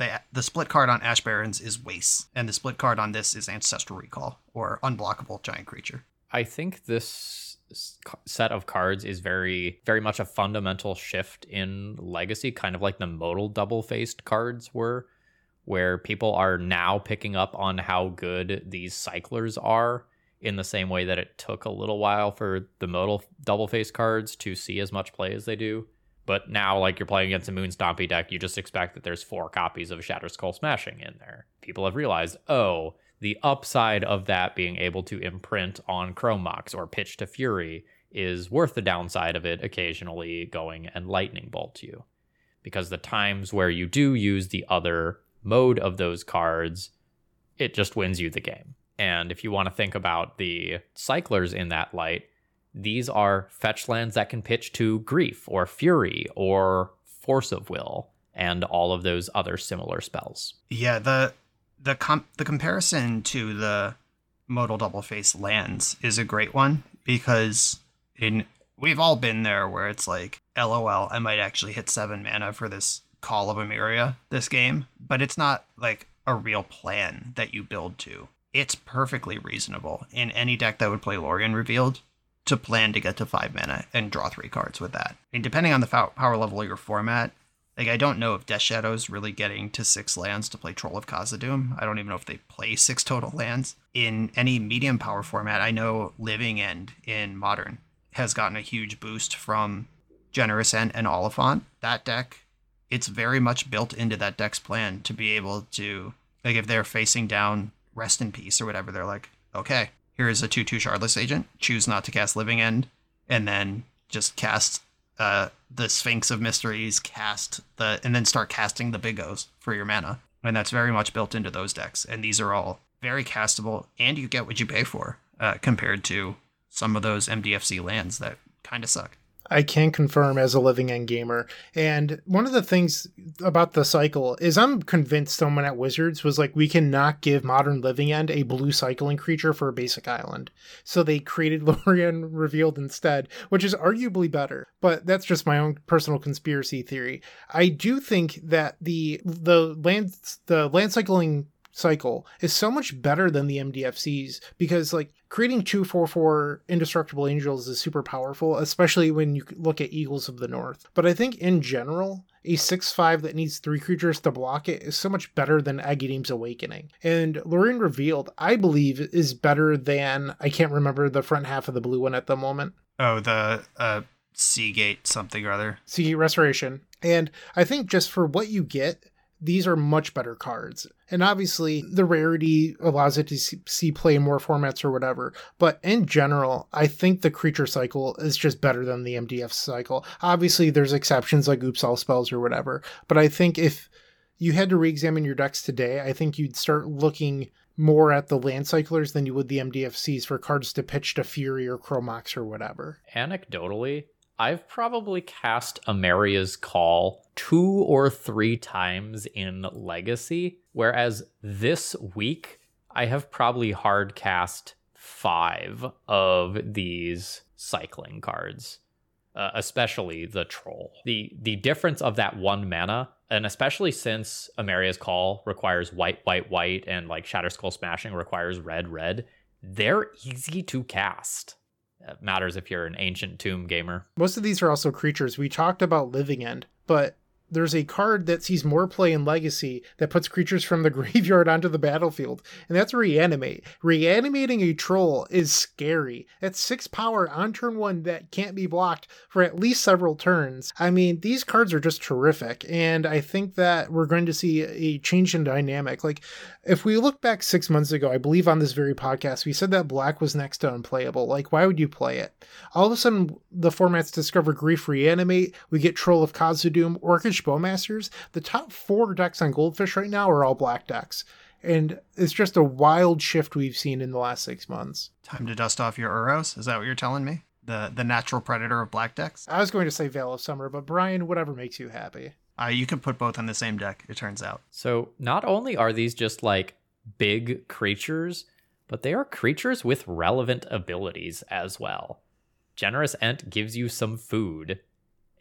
the the split card on Ash Barrens is Waste, and the split card on this is Ancestral Recall or Unblockable Giant Creature. I think this set of cards is very, very much a fundamental shift in Legacy, kind of like the modal double faced cards were, where people are now picking up on how good these cyclers are in the same way that it took a little while for the modal double faced cards to see as much play as they do. But now, like you're playing against a Moon Stompy deck, you just expect that there's four copies of Shatter Skull Smashing in there. People have realized, oh, the upside of that being able to imprint on Chrome Mox or pitch to Fury is worth the downside of it occasionally going and lightning bolt you. Because the times where you do use the other mode of those cards, it just wins you the game. And if you want to think about the cyclers in that light, these are fetch lands that can pitch to Grief or Fury or Force of Will and all of those other similar spells. Yeah, the the com- the comparison to the modal double face lands is a great one because in we've all been there where it's like, LOL, I might actually hit seven mana for this Call of Emeria this game, but it's not like a real plan that you build to. It's perfectly reasonable in any deck that would play Lorien Revealed to plan to get to five mana and draw three cards with that. And depending on the power level of your format, like I don't know if Death Shadow's really getting to six lands to play Troll of Khazad-dûm. I don't even know if they play six total lands. In any medium power format, I know Living End in Modern has gotten a huge boost from Generous Ent and Oliphant. That deck, it's very much built into that deck's plan to be able to like if they're facing down Rest in Peace or whatever, they're like, okay, here is a 2-2 Shardless Agent. Choose not to cast Living End, and then just cast uh, the Sphinx of Mysteries, cast the, and then start casting the Big O's for your mana. And that's very much built into those decks. And these are all very castable, and you get what you pay for uh, compared to some of those MDFC lands that kind of suck. I can confirm as a living end gamer. And one of the things about the cycle is I'm convinced someone at Wizards was like, we cannot give modern living end a blue cycling creature for a basic island. So they created Lorien Revealed instead, which is arguably better. But that's just my own personal conspiracy theory. I do think that the the land the land cycling cycle is so much better than the MDFCs because like creating two four four indestructible angels is super powerful, especially when you look at Eagles of the North. But I think in general, a six five that needs three creatures to block it is so much better than Agadeem's Awakening. And Lorien Revealed, I believe, is better than I can't remember the front half of the blue one at the moment. Oh, the uh, Seagate something or other. Sea Restoration. And I think just for what you get, these are much better cards. And obviously, the rarity allows it to see- play more formats or whatever. But in general, I think the creature cycle is just better than the MDF cycle. Obviously, there's exceptions like Oops All Spells or whatever. But I think if you had to re examine your decks today, I think you'd start looking more at the land cyclers than you would the MDFCs for cards to pitch to Fury or Chromox or whatever. Anecdotally, I've probably cast Emeria's Call two or three times in Legacy, whereas this week I have probably hard cast five of these cycling cards. Uh, especially the troll. The the difference of that one mana, and especially since Emeria's Call requires white, white, white, and like Shatter Skull Smashing requires red, red, they're easy to cast. It matters if you're an ancient tomb gamer. Most of these are also creatures. We talked about Living End, but there's a card that sees more play in Legacy that puts creatures from the graveyard onto the battlefield, and that's Reanimate. Reanimating a troll is scary. That's six power on turn one that can't be blocked for at least several turns. I mean, these cards are just terrific, and I think that we're going to see a change in dynamic. Like, if we look back six months ago, I believe on this very podcast, we said that black was next to unplayable. Like, why would you play it? All of a sudden, the formats discover Grief Reanimate, we get Troll of Khazad-dûm, Orcish Bowmasters. The top four decks on Goldfish right now are all black decks. And it's just a wild shift we've seen in the last six months. Time to dust off your Uros? Is that what you're telling me? The the natural predator of black decks? I was going to say Veil of Summer, but Brian, whatever makes you happy. Uh, you can put both on the same deck, it turns out. So not only are these just like big creatures, but they are creatures with relevant abilities as well. Generous Ent gives you some food.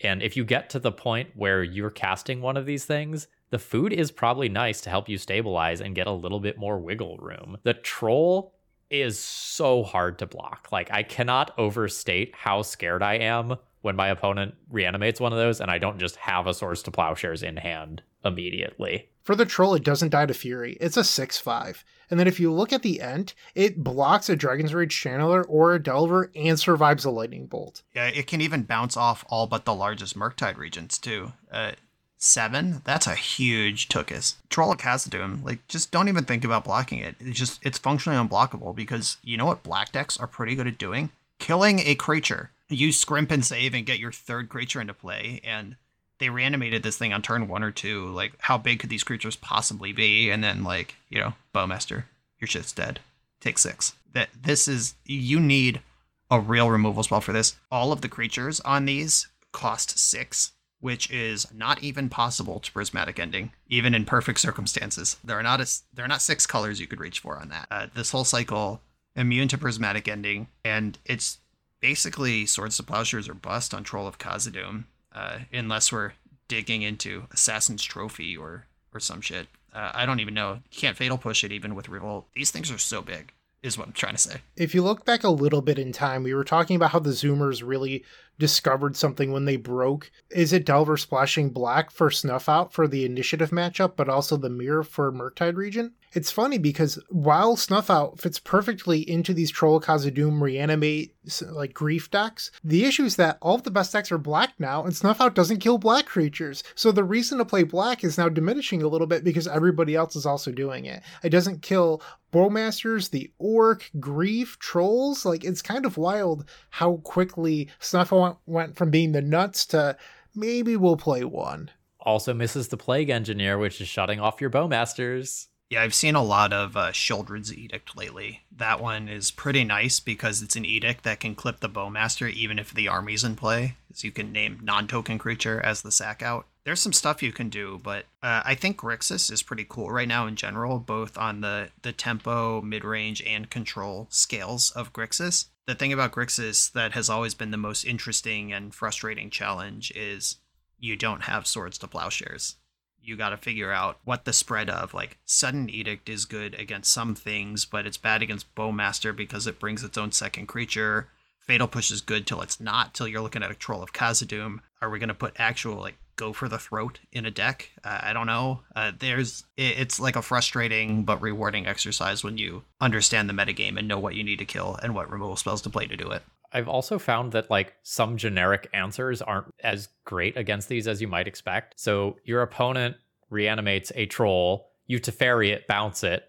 And if you get to the point where you're casting one of these things, the food is probably nice to help you stabilize and get a little bit more wiggle room. The troll is so hard to block. Like, I cannot overstate how scared I am when my opponent reanimates one of those and I don't just have a source to Plowshares in hand immediately. For the troll, it doesn't die to Fury. It's a 6 5. And then if you look at the end, it blocks a Dragon's Rage Channeler or a Delver and survives a Lightning Bolt. Yeah, it can even bounce off all but the largest Murktide Regents, too. Uh, seven? That's a huge Tookus. Troll of Khazad-dûm, like, just don't even think about blocking it. It's just, it's functionally unblockable because you know what black decks are pretty good at doing? Killing a creature. You scrimp and save and get your third creature into play, and they reanimated this thing on turn one or two. Like, how big could these creatures possibly be? And then, like, you know, Bowmaster, your shit's dead. Take six. That this is you need a real removal spell for this. All of the creatures on these cost six, which is not even possible to prismatic ending, even in perfect circumstances. There are not a, there are not six colors you could reach for on that. Uh, this whole cycle immune to prismatic ending, and it's basically swords to plowshares or bust on Troll of Khazad-dûm uh, unless we're digging into Assassin's Trophy or or some shit. Uh, I don't even know. You can't fatal push it even with Revolt. These things are so big, is what I'm trying to say. If you look back a little bit in time, we were talking about how the Zoomers really discovered something when they broke. Is it Delver splashing black for Snuff Out for the initiative matchup, but also the mirror for Murktide Regent? It's funny because while Snuff Out fits perfectly into these Troll Khazad-dûm reanimate like grief decks, the issue is that all of the best decks are black now, and Snuff Out doesn't kill black creatures. So the reason to play black is now diminishing a little bit because everybody else is also doing it. It doesn't kill Bowmasters, the Orc, Grief, Trolls. Like it's kind of wild how quickly Snuff Out went from being the nuts to maybe we'll play one. Also misses the Plague Engineer, which is shutting off your Bowmasters. Yeah, I've seen a lot of uh, Sheoldred's Edict lately. That one is pretty nice because it's an edict that can clip the Bowmaster even if the army's in play. So you can name non-token creature as the sack out. There's some stuff you can do, but uh, I think Grixis is pretty cool right now in general, both on the the tempo, mid-range, and control scales of Grixis. The thing about Grixis that has always been the most interesting and frustrating challenge is you don't have swords to plowshares you got to figure out what the spread of like sudden edict is good against some things but it's bad against bowmaster because it brings its own second creature. Fatal push is good till it's not till you're looking at a troll of khazad are we going to put actual like go for the throat in a deck? Uh, i don't know. Uh, there's it, it's like a frustrating but rewarding exercise when you understand the metagame and know what you need to kill and what removal spells to play to do it I've also found that like some generic answers aren't as great against these as you might expect. So your opponent reanimates a troll, you Teferi it, bounce it.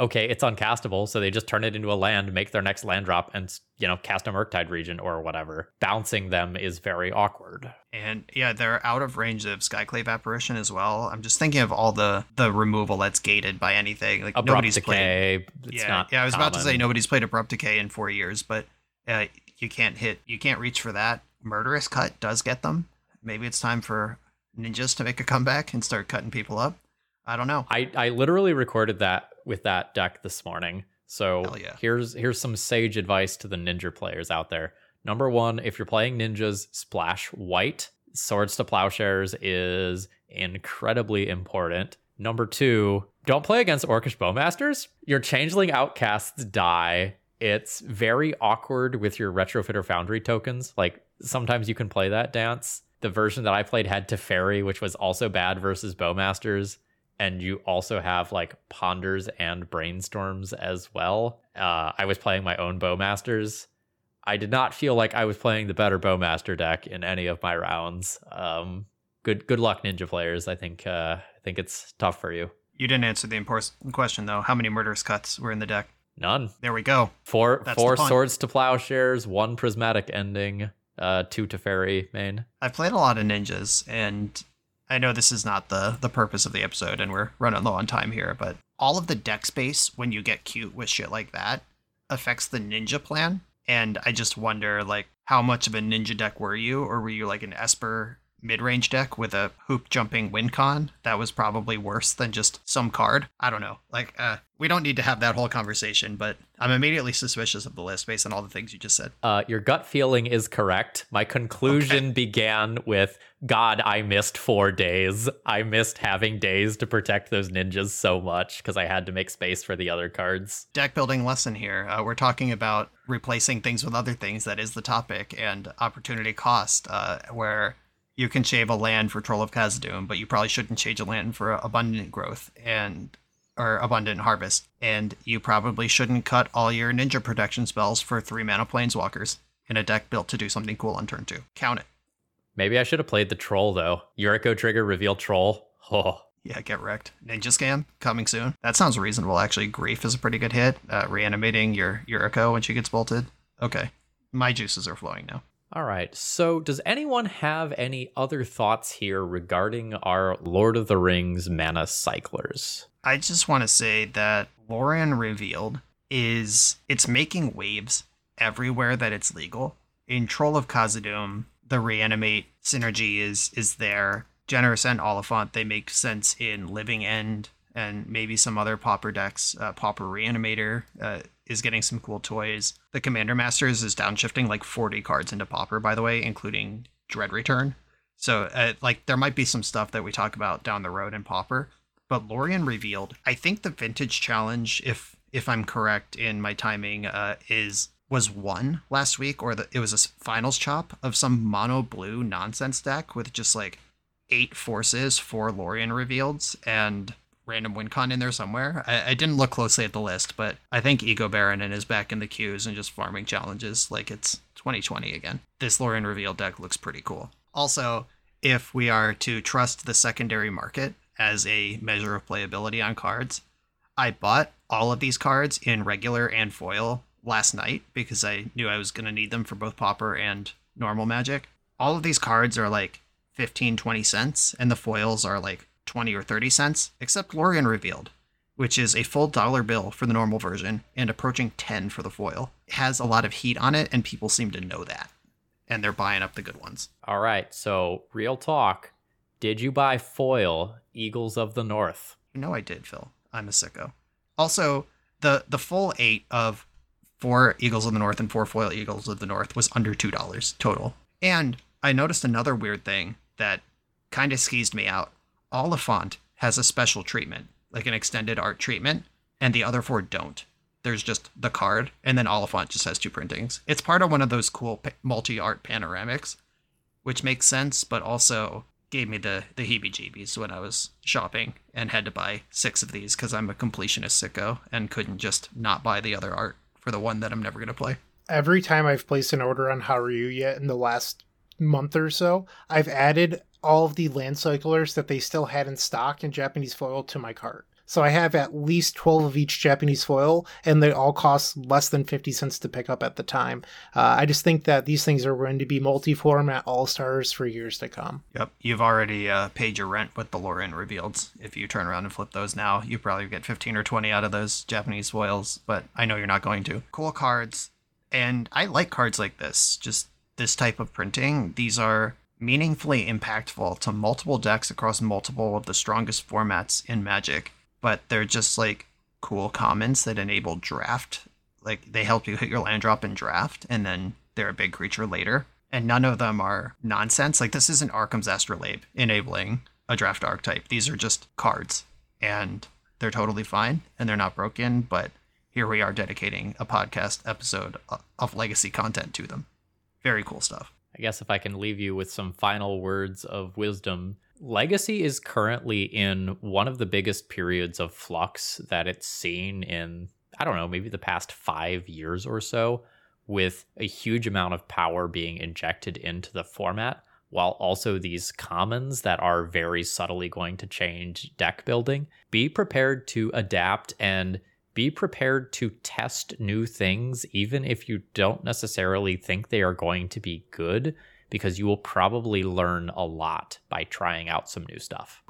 Okay, it's uncastable, so they just turn it into a land, make their next land drop, and you know cast a Murktide Regent or whatever. Bouncing them is very awkward. And yeah, they're out of range of Skyclave Apparition as well. I'm just thinking of all the the removal that's gated by anything. Like Abrupt nobody's decay. played. It's yeah, not yeah. I was about to say nobody's played Abrupt Decay in four years, but uh, you can't hit. You can't reach for that. Murderous Cut does get them. Maybe it's time for ninjas to make a comeback and start cutting people up. I don't know. I, I literally recorded that with that deck this morning. So yeah. here's here's some sage advice to the ninja players out there. Number one, if you're playing ninjas, splash white. Swords to plowshares is incredibly important. Number two, don't play against Orcish Bowmasters. Your changeling outcasts die. It's very awkward with your retrofitter foundry tokens. Like sometimes you can play that dance. The version that I played had Teferi, which was also bad versus Bowmasters and you also have like ponders and brainstorms as well. Uh, I was playing my own bowmasters. I did not feel like I was playing the better bowmaster deck in any of my rounds. Um, good good luck, ninja players. I think uh, I think it's tough for you. You didn't answer the important question though. How many murderous cuts were in the deck? None. There we go. Four That's four swords to plowshares, one prismatic ending, uh, two Teferi main. I've played a lot of ninjas, and I know this is not the the purpose of the episode, and we're running low on time here. But all of the deck space when you get cute with shit like that affects the ninja plan, and I just wonder like how much of a ninja deck were you, or were you like an Esper mid range deck with a hoop jumping win con? That was probably worse than just some card. I don't know. Like, uh, we don't need to have that whole conversation, but I'm immediately suspicious of the list based on all the things you just said. Uh, your gut feeling is correct. My conclusion began with God, I missed four Daze. I missed having Daze to protect those ninjas so much because I had to make space for the other cards. deck building lesson here. Uh, we're talking about replacing things with other things. That is the topic, and opportunity cost, uh, where you can shave a land for Troll of Khazad-dûm, but you probably shouldn't change a land for abundant growth and or abundant harvest. And you probably shouldn't cut all your ninja protection spells for three mana planeswalkers in a deck built to do something cool on turn two. Count it. Maybe I should have played the troll though. Yuriko trigger reveal troll. Oh, Yeah, get wrecked. Ninja Scam coming soon. That sounds reasonable. Actually, Grief is a pretty good hit. Uh, reanimating your Yuriko when she gets bolted. Okay, my juices are flowing now. All right. So, does anyone have any other thoughts here regarding our Lord of the Rings mana cyclers? I just want to say that Lorien Revealed is it's making waves everywhere that it's legal. In Troll of Khazad-dûm, the reanimate synergy is is there. Generous and Oliphant they make sense in Living End and maybe some other Pauper decks. Uh, Pauper Reanimator uh, is getting some cool toys. The Commander Masters is downshifting like 40 cards into Pauper, by the way, including Dread Return. So, uh, like, there might be some stuff that we talk about down the road in Pauper but Lorien revealed. I think the vintage challenge, if if I'm correct in my timing, uh, is was won last week, or the, it was a finals chop of some mono blue nonsense deck with just like eight forces, four Lorien revealeds, and random wincon in there somewhere. I, I didn't look closely at the list, but I think Ego Baron is back in the queues and just farming challenges like it's 2020 again. This Lorien reveal deck looks pretty cool. Also, if we are to trust the secondary market as a measure of playability on cards, I bought all of these cards in regular and foil last night because I knew I was going to need them for both Pauper and normal Magic. All of these cards are like 15, 20 cents, and the foils are like 20 or 30 cents, except Lorien Revealed, which is a full dollar bill for the normal version and approaching 10 for the foil. It has a lot of heat on it, and people seem to know that. And they're buying up the good ones. All right. So, real talk. Did you buy foil Eagles of the North? You know I did, Phil. I'm a sicko. Also, the the full eight of four Eagles of the North and four foil Eagles of the North was under two dollars total. And I noticed another weird thing that kind of skeezed me out. Oliphant has a special treatment, like an extended art treatment, and the other four don't. There's just the card, and then Oliphant just has two printings. It's part of one of those cool pa- multi-art panoramics, which makes sense, but also gave me the the heebie-jeebies when I was shopping and had to buy six of these because I'm a completionist sicko and couldn't just not buy the other art for the one that I'm never gonna play. Every time I've placed an order on Hareruya in the last month or so, I've added all of the land cyclers that they still had in stock in Japanese foil to my cart. So I have at least 12 of each Japanese foil, and they all cost less than 50 cents to pick up at the time. Uh, I just think that these things are going to be multi format all stars for years to come. Yep, you've already uh, paid your rent with the Lorien revealed. If you turn around and flip those now, you probably get 15 or 20 out of those Japanese foils, but I know you're not going to. Cool cards, and I like cards like this. Just this type of printing, these are meaningfully impactful to multiple decks across multiple of the strongest formats in Magic, but they're just like cool commons that enable draft. Like they help you hit your land drop in draft, and then they're a big creature later. And none of them are nonsense. Like this isn't Arcum's Astrolabe enabling a draft archetype. These are just cards, and they're totally fine and they're not broken. But here we are dedicating a podcast episode of legacy content to them. Very cool stuff. I guess if I can leave you with some final words of wisdom, Legacy is currently in one of the biggest periods of flux that it's seen in, I don't know, maybe the past five years or so, with a huge amount of power being injected into the format, while also these commons that are very subtly going to change deck building. Be prepared to adapt and be prepared to test new things, even if you don't necessarily think they are going to be good, because you will probably learn a lot by trying out some new stuff.